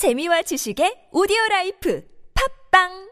재미와 지식의 오디오 라이프. 팝빵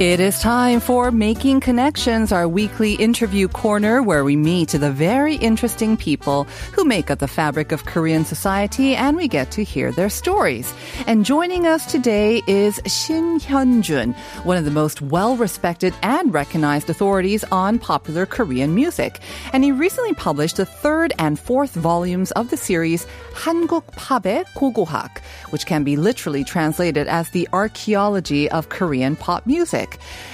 It is time for Making Connections, our weekly interview corner where we meet the very interesting people who make up the fabric of Korean society and we get to hear their stories. And joining us today is Shin Hyun-jun, one of the most well-respected and recognized authorities on popular Korean music. And he recently published the third and fourth volumes of the series 한국 팝의 고고학, which can be literally translated as the archaeology of Korean pop music.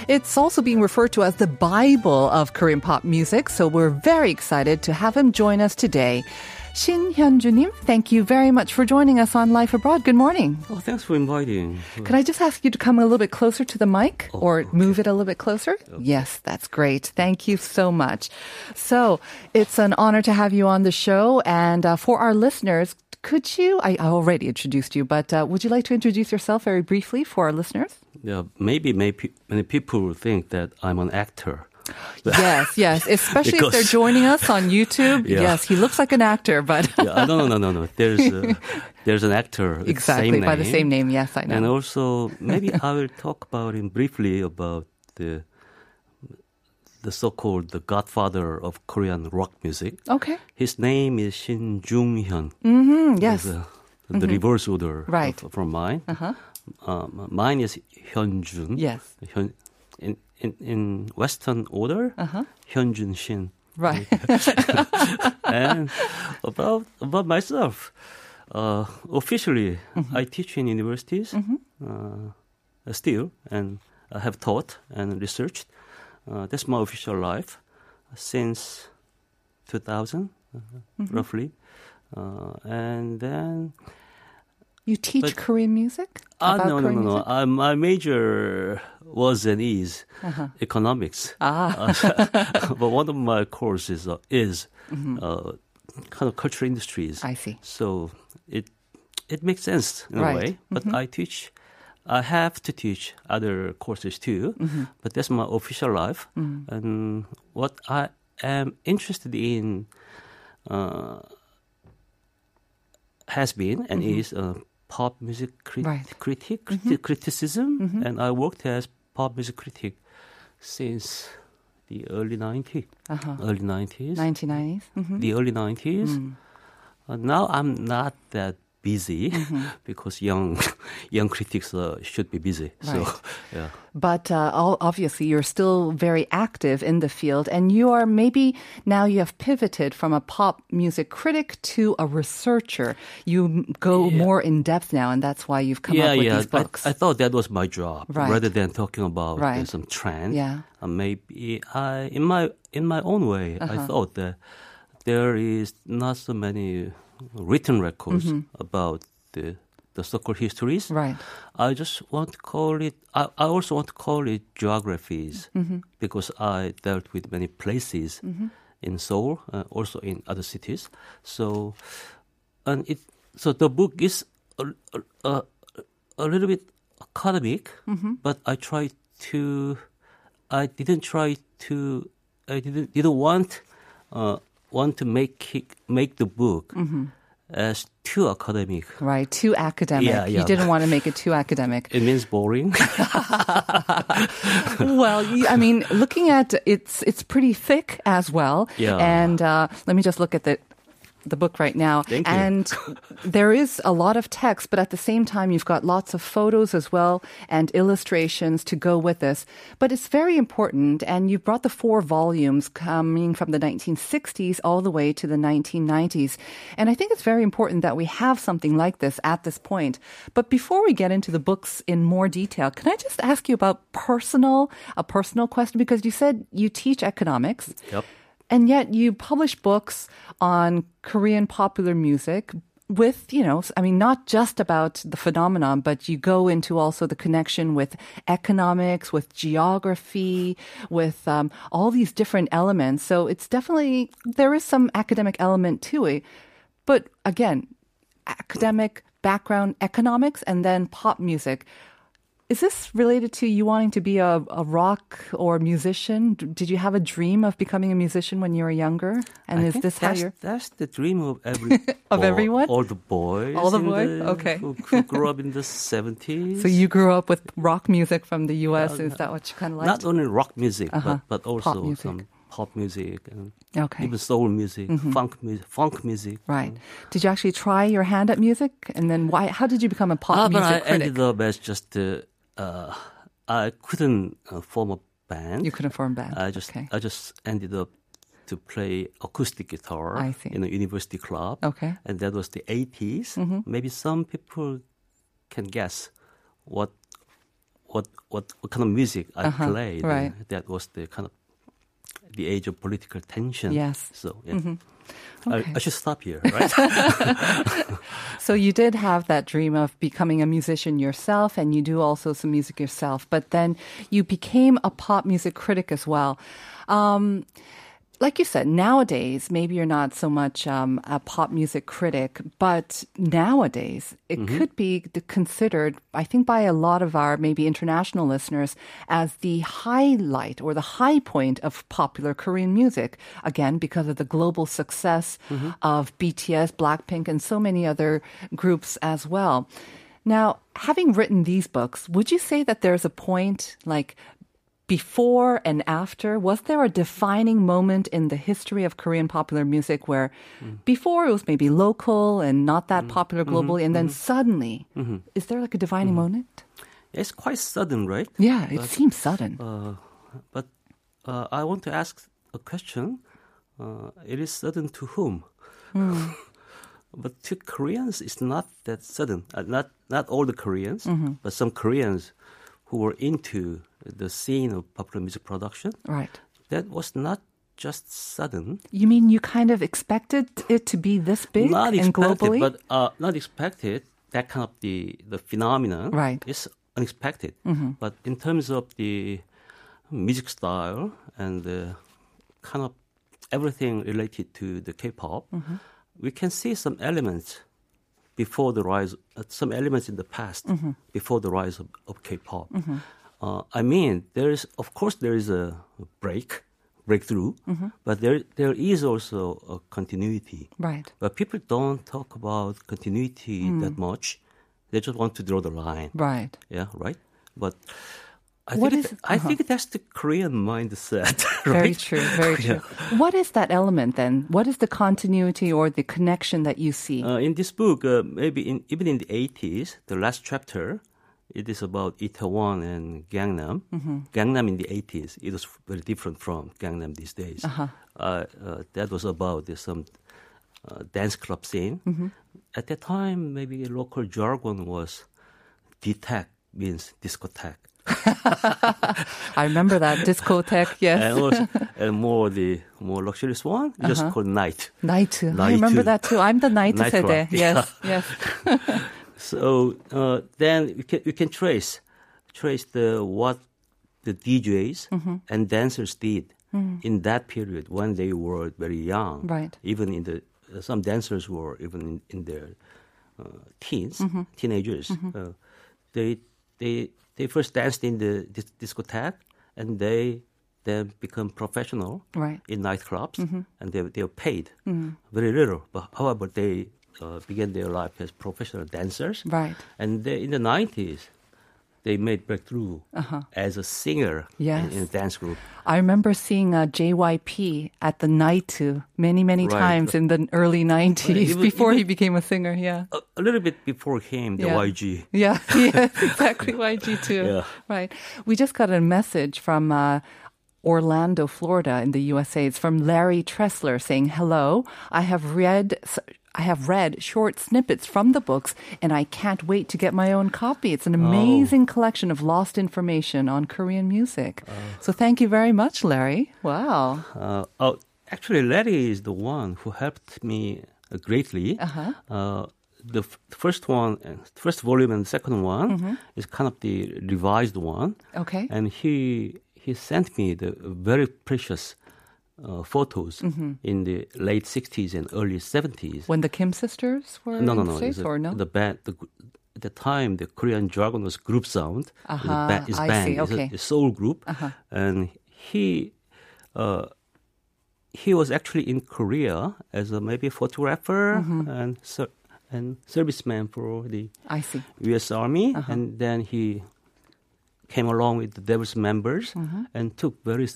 It's also being referred to as the Bible of Korean pop music, so we're very excited to have him join us today. Shin Hyun-junim, thank you very much for joining us on Life Abroad. Good morning. Oh, thanks for inviting. Could I just ask you to come a little bit closer to the mic or move it a little bit closer? Yes, that's great. Thank you so much. So it's an honor to have you on the show. And uh, for our listeners, could you, I I already introduced you, but uh, would you like to introduce yourself very briefly for our listeners? Yeah, maybe maybe many people will think that I'm an actor. Yes, yes, especially if they're joining us on YouTube. Yeah. Yes, he looks like an actor, but Yeah, no, no, no, no, no. There's a, there's an actor exactly same by the same name. Yes, I know. And also maybe I will talk about him briefly about the the so-called the godfather of Korean rock music. okay. His name is Shin Jung Hyun. Mm, hmm. yes. The, the reverse order Right. of- from mine. Uh-huh. Um, mine is Hyunjun. Yes. Hyun, in, in, in Western order, Uh-huh. Hyunjun Shin. Right. and about about myself, uh, officially, Mm-hmm. I teach in universities uh, still, and I have taught and researched. Uh, that's my official life since 2000, uh, Mm-hmm. roughly. Uh, and then, You teach But- Korean music? About no, no, no, no. Uh, my major was and is economics. Ah, Uh, but one of my courses uh, is uh, kind of cultural industries. Mm-hmm. I see. So it it makes sense in Right. a way. But I teach. I have to teach other courses too, Mm-hmm. but that's my official life. And what I am interested in uh, has been and is uh, pop music Mm-hmm. Right. Mm-hmm. critic, criti- criticism, and I worked as pop music critic since the early 90s. Uh-huh. Early 90s. 1990s. hmm The early 90s. Mm. Uh, now I'm not that busy Mm-hmm. because young young critics uh, should be busy. So yeah. But uh, all, obviously, you're still very active in the field, and you are maybe now you have pivoted from a pop music critic to a researcher. You go more in depth now, and that's why you've come yeah, up with yeah. these books. I, I thought that was my job Right. rather than talking about uh, Right. some trend. Yeah. Uh, maybe I, in my in my own way, Uh-huh. I thought that there is not so many written records about the the so-called histories. Mm-hmm. right. I just want to call it. I, I also want to call it geographies Mm-hmm. because I dealt with many places in Seoul, uh, also in other cities. So, and it. So the book is a, a, a little bit academic, Mm-hmm. but I tried to. I didn't try to. I didn't didn't want uh, want to make it, make the book Mm-hmm. as too academic. Right. Too academic. Yeah, yeah. You didn't want to make it too academic. It means boring. well, you, I mean, looking at it's it's pretty thick as well. Yeah. And uh, let me just look at the the book right now. Thank you. And there is a lot of text, but at the same time, you've got lots of photos as well and illustrations to go with this. But it's very important, and you brought the four volumes coming from the 1960s all the way to the 1990s. And I think it's very important that we have something like this at this point. But before we get into the books in more detail, can I just ask you about personal, a personal question? Because you said you teach economics. Yep. And yet you publish books on Korean popular music with, you know, I mean, not just about the phenomenon, but you go into also the connection with economics, with geography, with um, all these different elements. So it's definitely, there is some academic element to it. But again, academic background, economics, and then pop music. Is this related to you wanting to be a, a rock or musician? D- Did you have a dream of becoming a musician when you were younger? And I is this how that's, you're? that's the dream of every Of boy- everyone? all the boys, All the boys? Okay. who, who grew up in the seventies. So you grew up with rock music from the U.S. is that what you kind of liked? not only rock music, Uh-huh. but but also music. some pop music and Okay. even soul music, funk music, funk music. Right. Did you actually try your hand at music? And then why? How did you become a pop Ah, but I music critic? ended up as just uh, uh, I couldn't uh, form a band. You couldn't form a band. I just okay. I just ended up to play acoustic guitar in a university club. Okay. And that was the 80s. Maybe some people can guess what what what, what kind of music I Uh-huh, played. right. That was the kind of the age of political tension. Yes. So yeah. Okay. I, I should stop here, right? So you did have that dream of becoming a musician yourself, and you do also some music yourself. But then you became a pop music critic as well. Um, like you said, nowadays maybe you're not so much um, a pop music critic, but nowadays it could be considered, I think, by a lot of our maybe international listeners as the highlight or the high point of popular Korean music. Again, because of the global success of BTS, Blackpink, and so many other groups as well. Now, having written these books, would you say that there's a point like before and after? Was there a defining moment in the history of Korean popular music where before it was maybe local and not that popular globally, and then suddenly, is there like a defining moment? it's quite sudden, right? Yeah, it But, seems sudden. uh, but uh, I want to ask a question. Uh, it is sudden to whom? but to Koreans, it's not that sudden. Uh, not not all the Koreans, but some Koreans who were into the scene of popular music production. right. That was not just sudden, You mean you kind of expected it to be this big not and expected, globally? but uh, not expected. That kind of the the phenomenon Right. is unexpected. But in terms of the music style and the kind of everything related to the K-pop, we can see some elements before the rise, uh, some elements in the past before the rise of, of K-pop. Uh, I mean, there is, of course, there is a break, breakthrough, but there there is also a continuity. right. But people don't talk about continuity that much. They just want to draw the line. Right. Yeah, right. But I What think is- it- I uh-huh. think that's the Korean mindset. Very true. Very true. What is that element then? What is the continuity or the connection that you see? Uh, in this book, uh, maybe in, even in the 80s, the last chapter, it is about Itaewon and Gangnam. Gangnam in the 80s, it was very different from Gangnam these days. Uh, uh, that was about some uh, dance club scene. At that time, maybe local jargon was DTEC means discotheque. I remember that discotheque. Yes. and, also, and more the more luxurious one, just called night. Night. I remember that too. I'm the night Night 세대. club, Yes. Yes. So uh, then you can you can trace trace the what the DJs Mm-hmm. and dancers did in that period when they were very young. Right. Even in the uh, some dancers were even in, in their uh, teens, Mm-hmm. teenagers. Uh, they they they first danced in the dis- discotheque and they then become professional Right. in nightclubs Mm-hmm. and they they are paid very little. But however, they uh, began their life as professional dancers. Right. And they, in the nineties, they made breakthrough as a singer Uh-huh. Yes. in, in a dance group. I remember seeing uh, JYP at the night too many, many Right. times in the early 90s even- before he became a singer. Yeah. A, a little bit before him, the Yeah. YG. Yeah, yes, exactly. YG too. Yeah. Right. We just got a message from uh, Orlando, Florida, in the USA. It's from Larry Tressler saying, "Hello, I have read." I have read short snippets from the books, and I can't wait to get my own copy. It's an amazing collection of lost information on Korean music. so, thank you very much, Larry. Wow. Uh, oh, actually, Larry is the one who helped me uh, greatly. Uh-huh. Uh, the f- first one, uh, volume and the second one Mm-hmm. is kind of the revised one. Okay. and he he sent me the very precious uh, photos Mm-hmm. in the late 60s and early 70s. When the Kim sisters were no, no, in no. States, or no? The band, the, at the time the Korean dragon was group sound. Uh-huh, ba- it's I band. see, It's a- okay. Uh-huh. a soul group, and he. Uh, he was actually in Korea as a maybe photographer Mm-hmm. and ser- and serviceman for the I see. U.S. Army, Uh-huh. and then he came along with the Devil's members Mm-hmm. and took very,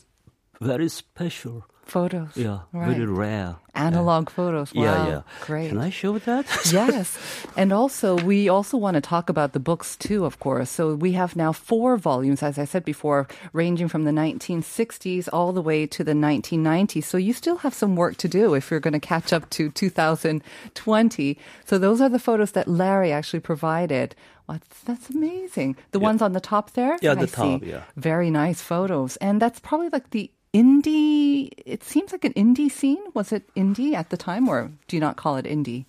very special, Photos. yeah, Right. very rare Analog photos. Wow. Yeah, yeah. Great. Can I show that? yes. And also, we also want to talk about the books too, of course. So we have now four volumes, as I said before, ranging from the 1960s all the way to the 1990s. So you still have some work to do if you're going to catch up to 2020. So those are the photos that Larry actually provided. Wow, that's, amazing. The ones on the top there? Yeah, I the top, see. yeah. Very nice photos. And that's probably like the indie, it seems like an indie scene. Was it indie at the time, or do you not call it indie?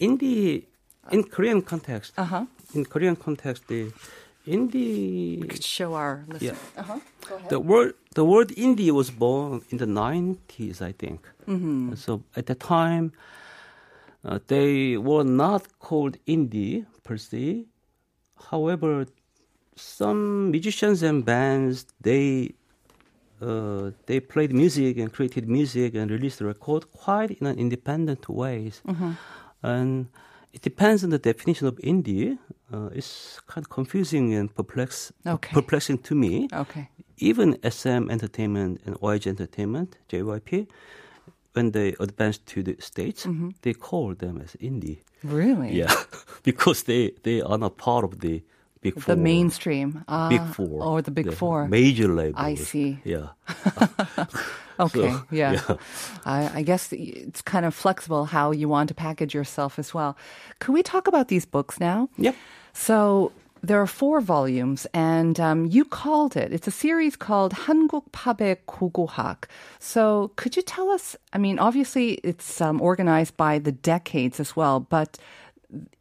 in the in Korean context, Uh-huh. in Korean context, the indie, could show our listeners. Yeah. Uh-huh. Go ahead. the word the word indie was born in the nineties, I think. Mm-hmm. So at the time, uh, they were not called indie per se. However, some musicians and bands they uh, they played music and created music and released record quite in an independent ways. And it depends on the definition of indie. Uh, it's kind of confusing and perplex, Okay. perplexing to me. Okay. Even SM Entertainment and YG Entertainment, JYP, when they advanced to the States, they call them as indie. Really? Yeah, because they, they are not part of the big four. The mainstream. Ah, Big four. Or the big four. Major labels. I see. Yeah. Okay, So, yeah. yeah. I, I guess it's kind of flexible how you want to package yourself as well. Could we talk about these books now? Yep. So there are four volumes, and um, you called it. It's a series called 한국 팝의 고고학. So could you tell us? I mean, obviously it's um, organized by the decades as well, but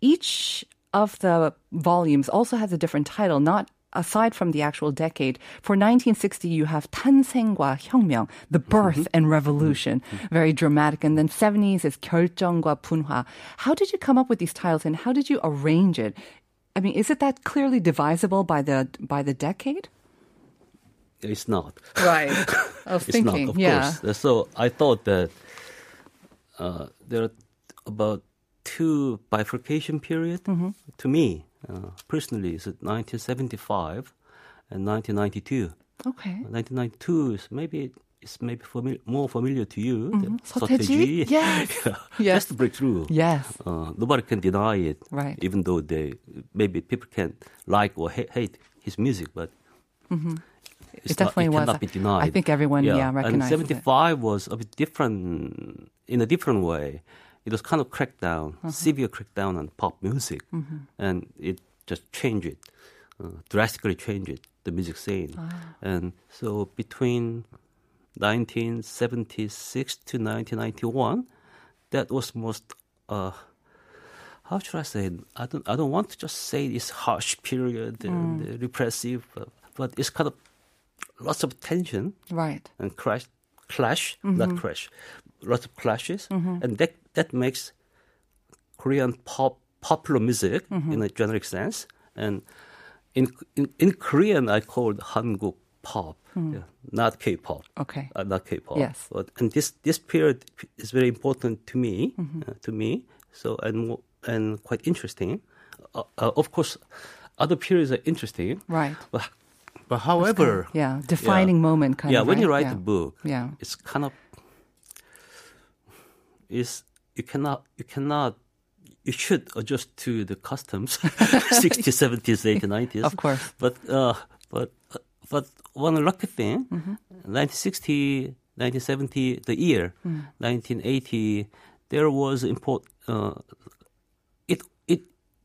each of the volumes also has a different title, not aside from the actual decade. For 1960, you have 탄생과 혁명, the birth and revolution, very dramatic. And then 70s is 결정과 분화. How did you come up with these titles and how did you arrange it? I mean, is it that clearly divisible by the by the decade? It's not. Right. I was It's thinking, not, of yeah. course. So I thought that uh, there are about two bifurcation period mm-hmm. to me uh, personally is 1975 and 1992. Okay. 1992 is maybe it's maybe familiar, more familiar to you. Mm-hmm. Seo Taiji. Yes. yeah. yes. That's breakthrough. Yes. Uh, nobody can deny it. Right. Even though they maybe people can like or ha- hate his music, but mm-hmm. it definitely not, it was. be denied. I think everyone yeah, yeah recognized. And seventy five was a bit different in a different way. It was kind of crackdown, Uh-huh. severe crackdown on pop music, Mm-hmm. and it just changed it, uh, drastically changed it, the music scene. Ah. And so between 1976 to 1991, that was most. Uh, how should I say? it? I don't. I don't want to just say this harsh period and Mm. repressive, uh, but it's kind of lots of tension Right. and crash, clash, Mm-hmm. not crash, lots of clashes, and that that makes Korean pop popular music Mm-hmm. in a generic sense. And in in, in Korean, I call it Hanguk pop, yeah, not K-pop. Okay. Uh, not K-pop. Yes. But and this this period is very important to me, Mm-hmm. uh, to me. So and and quite interesting. Uh, uh, of course, other periods are interesting. Right. But but however, Yeah. Defining moment kind yeah, of. Yeah, when you write yeah. a book, Yeah. it's kind of is you cannot you cannot you should adjust to the customs 60s 70s 80s 90s Of course. but uh but uh, but one lucky thing Mm-hmm. 1960 1970 the year Mm. 1980 there was import uh it it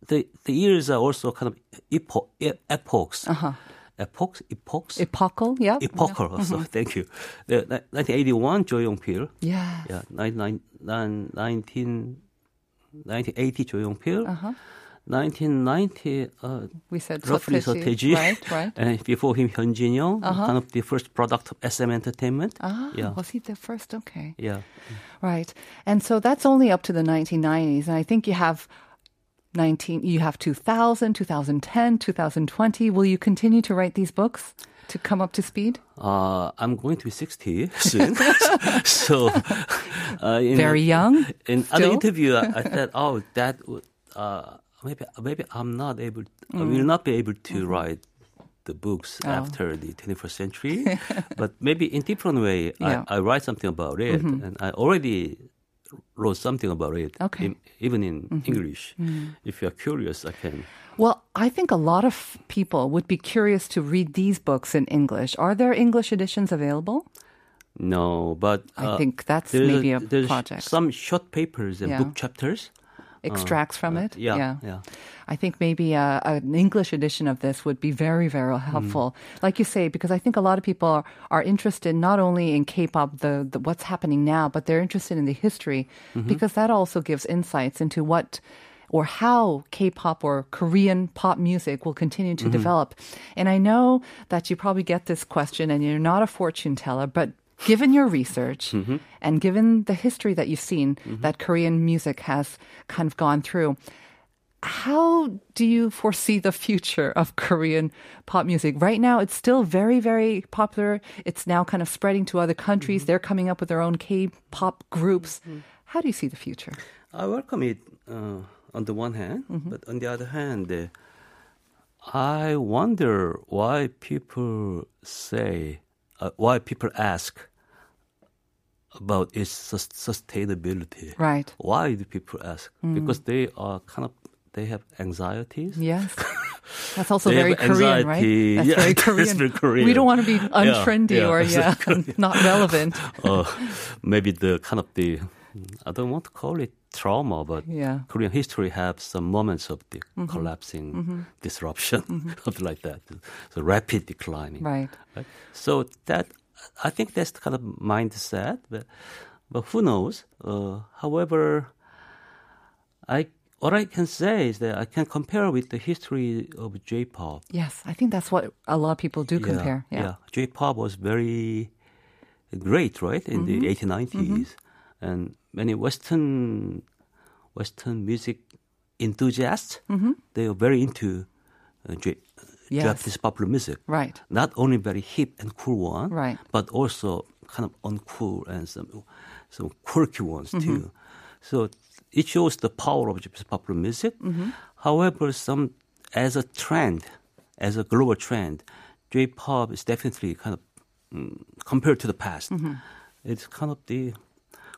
the the years are also kind of epo- epochs Uh-huh. Epochs, epochs? Epochal, yeah. Epochal, yeah. so mm-hmm. thank you. The, 1981, Jo Young Pil. yeah, Yeah. 19, 19, 1980, Jo Young Pil. Uh-huh. 1990, uh, we said roughly Seo Taiji, right, right. And before him, Hyun Jin Young, uh-huh. kind of the first product of SM Entertainment. Ah, yeah. was he the first? Okay. Yeah. Right. And so that's only up to the 1990s. And I think you have 19 you have 2000 2010 2020 will you continue to write these books to come up to speed Uh, I'm going to be 60 soon. so, uh, in, very young In other interview, I, I said, oh, that would, uh, maybe, maybe I'm not able, I Mm. will not be able to Mm-hmm. write the books Oh. after the 21st century. but maybe in different way, Yeah. Mm-hmm. I, I write something about it. And I already wrote something about it, Okay. Mm-hmm. in- even in English. If you're curious, I can. Well, I think a lot of people would be curious to read these books in English. Are there English editions available? No, but I uh, think that's maybe a there's project. Some short papers and Yeah. book chapters. Extracts from it? Uh, Yeah, yeah. I think maybe uh, an English edition of this would be very, very helpful. Like you say, because I think a lot of people are, are interested not only in K-pop, the, the what's happening now, but they're interested in the history because that also gives insights into what or how K-pop or Korean pop music will continue to develop. And I know that you probably get this question, and you're not a fortune teller, but given your research mm-hmm. and given the history that you've seen mm-hmm. that Korean music has kind of gone through, how do you foresee the future of Korean pop music? Right now, it's still very, very popular. It's now kind of spreading to other countries. Mm-hmm. They're coming up with their own K pop groups. How do you see the future? I welcome it uh, on the one hand, but on the other hand, uh, I wonder why people say, uh, why people ask about its sus- sustainability. Right. Why do people ask? Because they are kind of they have anxieties. Yes. That's also very Korean, right? That's Yeah, very Korean. very Korean. We don't want to be untrendy yeah, or yeah, not relevant. uh, maybe the kind of the I don't want to call it trauma, but Yeah. Korean history have some moments of the collapsing, disruption, something like that. So rapid declining. Right. right? So that I think that's the kind of mindset. But, but who knows? Uh, however, I what I can say is that I can compare with the history of J-pop. Yes, I think that's what a lot of people do compare. Yeah. J-pop was very great, right, in Mm-hmm. the 1890s, and many Western Western music enthusiasts they are very into uh, J- Mm-hmm. Yes. Japanese popular music. Right. Not only very hip and cool one, Right. but also kind of uncool and some some quirky ones Mm-hmm. too. So it shows the power of Japanese popular music. Mm-hmm. However, some as a trend, as a global trend, J-pop is definitely kind of mm, compared to the past. Mm-hmm. It's kind of the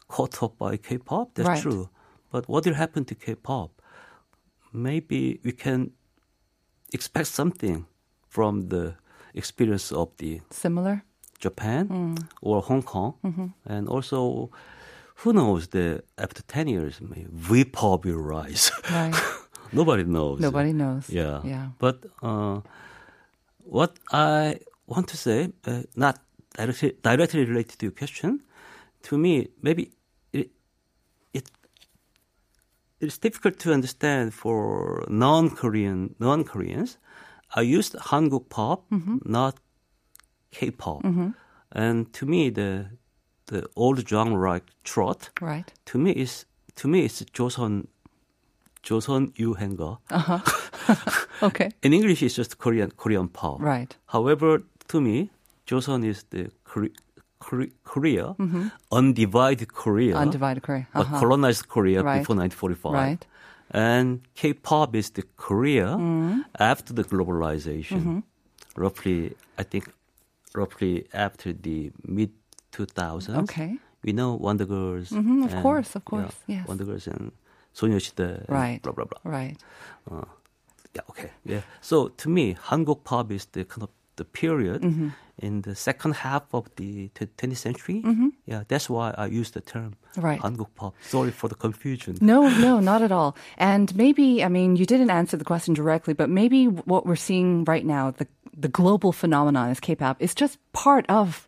caught up by K-pop. That's Right. true. But what will happen to K-pop? Maybe we can expect something from the experience of the Similar. Japan Mm. or Hong Kong, Mm-hmm. and also who knows the after ten years, maybe V-pop will rise. Right. Nobody knows. Nobody knows. Yeah. Yeah. But uh, what I want to say, uh, not directly, directly related to your question, to me, maybe it, it it's difficult to understand for non-Korean non-Koreans. I used Hanguk pop, mm-hmm. not K-pop, mm-hmm. and to me the the old genre like trot, right? To me is to me it's Joseon Joseon Yuhenga. Uh-huh. okay. In English, it's just Korean Korean pop. Right. However, to me, Joseon is the Kore- Kore- Korea, undivided Korea, Mm-hmm. Undivided Korea. but Uh-huh. colonized Korea Right. before 1945. Right. And K-pop is the Korea Mm-hmm. after the globalization. Roughly, I think, roughly after the mid 2000s. Okay. We know Wonder Girls. Mhm, of and, course, of yeah, course, yes. Wonder Girls and 소녀시대. and Right. Blah blah blah. Right. Yeah, okay. Yeah. So to me, Hanguk pop is the kind of the period Mm-hmm. in the second half of the tw- 20th century. Yeah, that's why I use the term Mm-hmm. Right. Hanguk pop. Sorry for the confusion. No, no, not at all. And maybe, I mean, you didn't answer the question directly, but maybe what we're seeing right now, the the global phenomenon is K-pop, is just part of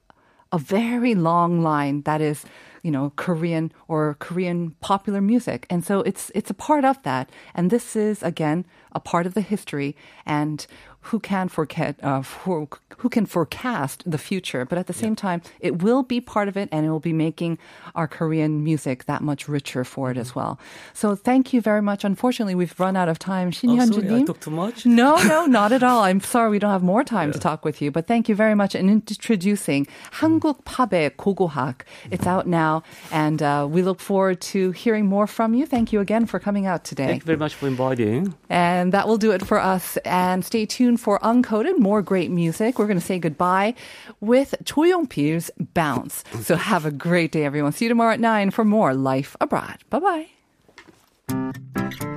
a very long line that is, you know, Korean or Korean popular music. And so it's it's a part of that. And this is again a part of the history. And who can forget, uh, for, who can forecast the future, but at the same time, it will be part of it and it will be making our Korean music that much richer for it as Mm-hmm. well. So thank you very much. Unfortunately, we've run out of time. Oh, 신현주 sorry, I 님. talk too much. No, no, not at all. I'm sorry we don't have more time to talk with you, but thank you very much in introducing 한국 팝의 고고학. It's out now, and uh, we look forward to hearing more from you. Thank you again for coming out today. Thank you very much for inviting. And that will do it for us. And stay tuned for Uncoded. More great music. We're going to say goodbye with Choyong Pil's Bounce. So have a great day, everyone. See you tomorrow at 9 for more Life Abroad. Bye bye.